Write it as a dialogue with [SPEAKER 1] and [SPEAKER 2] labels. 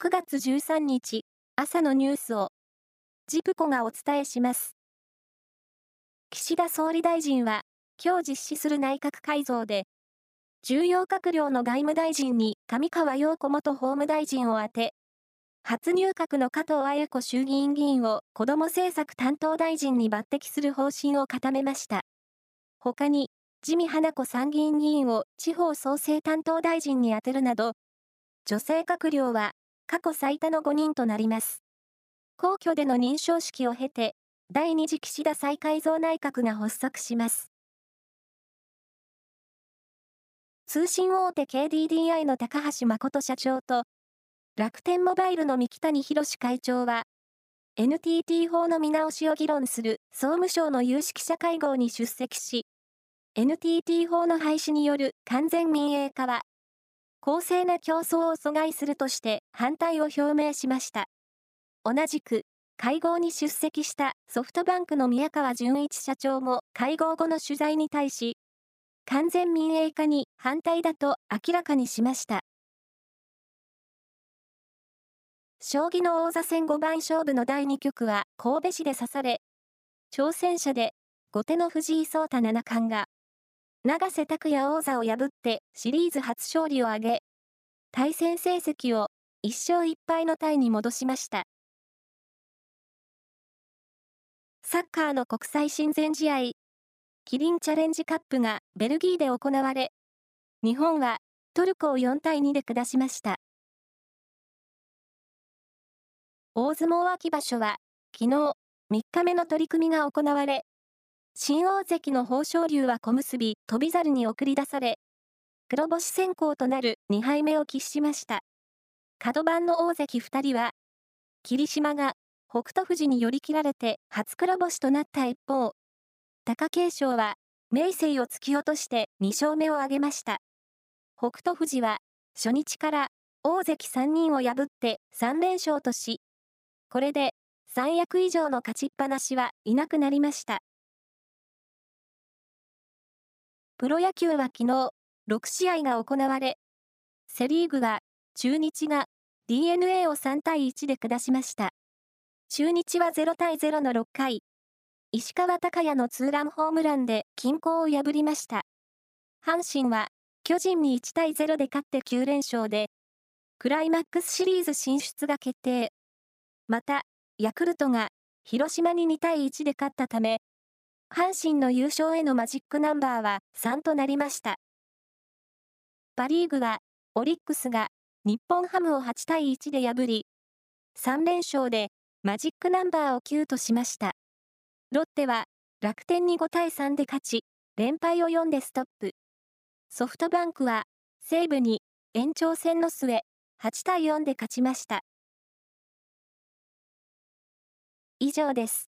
[SPEAKER 1] 9月13日朝のニュースをジプコがお伝えします。岸田総理大臣は今日実施する内閣改造で重要閣僚の外務大臣に上川陽子元法務大臣を充て初入閣の加藤綾子衆議院議員を子ども政策担当大臣に抜擢する方針を固めました。他に自見花子参議院議員を地方創生担当大臣に充てるなど、女性閣僚は過去最多の5人となります。皇居での認証式を経て、第2次岸田再改造内閣が発足します。通信大手 KDDI の高橋誠社長と、楽天モバイルの三木谷博会長は、NTT 法の見直しを議論する総務省の有識者会合に出席し、NTT 法の廃止による完全民営化は、公正な競争を阻害するとして反対を表明しました。同じく、会合に出席したソフトバンクの宮川淳一社長も会合後の取材に対し、完全民営化に反対だと明らかにしました。将棋の王座戦五番勝負の第2局は神戸市で指され、挑戦者で後手の藤井聡太七冠が永瀬拓也王座を破ってシリーズ初勝利を挙げ、対戦成績を1勝1敗のタイに戻しました。サッカーの国際親善試合、キリンチャレンジカップがベルギーで行われ、日本はトルコを4対2で下しました。大相撲秋場所は、昨日、3日目の取り組みが行われ、新大関の豊昇龍は小結翔猿に送り出され、黒星先行となる2敗目を喫しました。角番の大関2人は、霧島が北勝富士に寄り切られて初黒星となった一方、貴景勝は明生を突き落として2勝目を挙げました。北勝富士は初日から大関3人を破って3連勝とし、これで3役以上の勝ちっぱなしはいなくなりました。プロ野球は昨日、6試合が行われ、セリーグは中日が DNA を3対1で下しました。中日は0対0の6回、石川昂弥のツーランホームランで均衡を破りました。阪神は巨人に1対0で勝って9連勝で、クライマックスシリーズ進出が決定。また、ヤクルトが広島に2対1で勝ったため、阪神の優勝へのマジックナンバーは3となりました。パリーグは、オリックスが日本ハムを8対1で破り、3連勝でマジックナンバーを9としました。ロッテは楽天に5対3で勝ち、連敗を4でストップ。ソフトバンクは西武に延長戦の末、8対4で勝ちました。以上です。